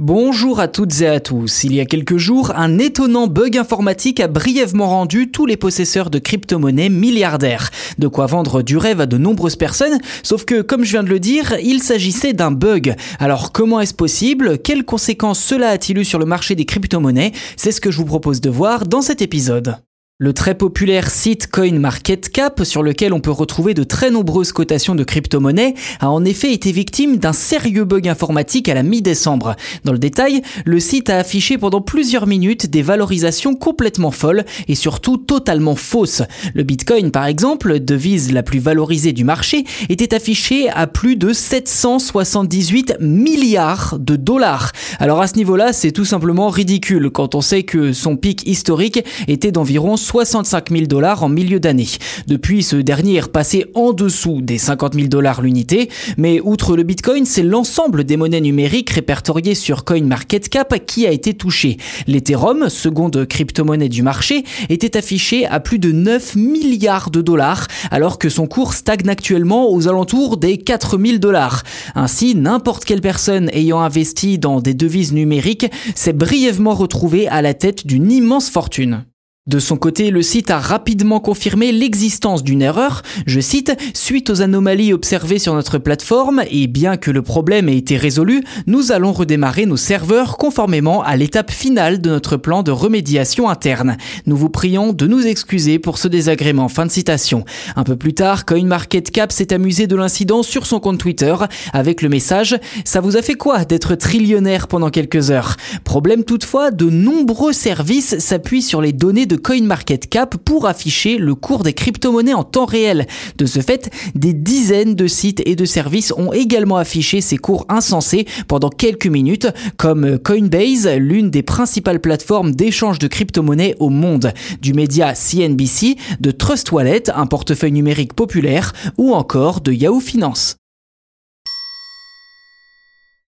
Bonjour à toutes et à tous. Il y a quelques jours, un étonnant bug informatique a brièvement rendu tous les possesseurs de crypto-monnaies milliardaires. De quoi vendre du rêve à de nombreuses personnes, sauf que, comme je viens de le dire, il s'agissait d'un bug. Alors comment est-ce possible? Quelles conséquences cela a-t-il eu sur le marché des crypto-monnaies? C'est ce que je vous propose de voir dans cet épisode. Le très populaire site CoinMarketCap, sur lequel on peut retrouver de très nombreuses cotations de crypto-monnaies, a en effet été victime d'un sérieux bug informatique à la mi-décembre. Dans le détail, le site a affiché pendant plusieurs minutes des valorisations complètement folles et surtout totalement fausses. Le Bitcoin, par exemple, devise la plus valorisée du marché, était affiché à plus de 778 milliards de dollars. Alors à ce niveau-là, c'est tout simplement ridicule quand on sait que son pic historique était d'environ 65 000 dollars en milieu d'année. Depuis, ce dernier est en dessous des 50 000 dollars l'unité, mais outre le Bitcoin, c'est l'ensemble des monnaies numériques répertoriées sur CoinMarketCap qui a été touché. L'Ethereum, seconde crypto-monnaie du marché, était affiché à plus de 9 milliards de dollars, alors que son cours stagne actuellement aux alentours des 4 000 dollars. Ainsi, n'importe quelle personne ayant investi dans des devises numériques s'est brièvement retrouvée à la tête d'une immense fortune. De son côté, le site a rapidement confirmé l'existence d'une erreur, je cite, suite aux anomalies observées sur notre plateforme et bien que le problème ait été résolu, nous allons redémarrer nos serveurs conformément à l'étape finale de notre plan de remédiation interne. Nous vous prions de nous excuser pour ce désagrément. Fin de citation. Un peu plus tard, CoinMarketCap s'est amusé de l'incident sur son compte Twitter avec le message Ça vous a fait quoi d'être trillionnaire pendant quelques heures? Problème toutefois, de nombreux services s'appuient sur les données de CoinMarketCap pour afficher le cours des crypto-monnaies en temps réel. De ce fait, des dizaines de sites et de services ont également affiché ces cours insensés pendant quelques minutes, comme Coinbase, l'une des principales plateformes d'échange de crypto-monnaies au monde, du média CNBC, de Trust Wallet, un portefeuille numérique populaire, ou encore de Yahoo Finance.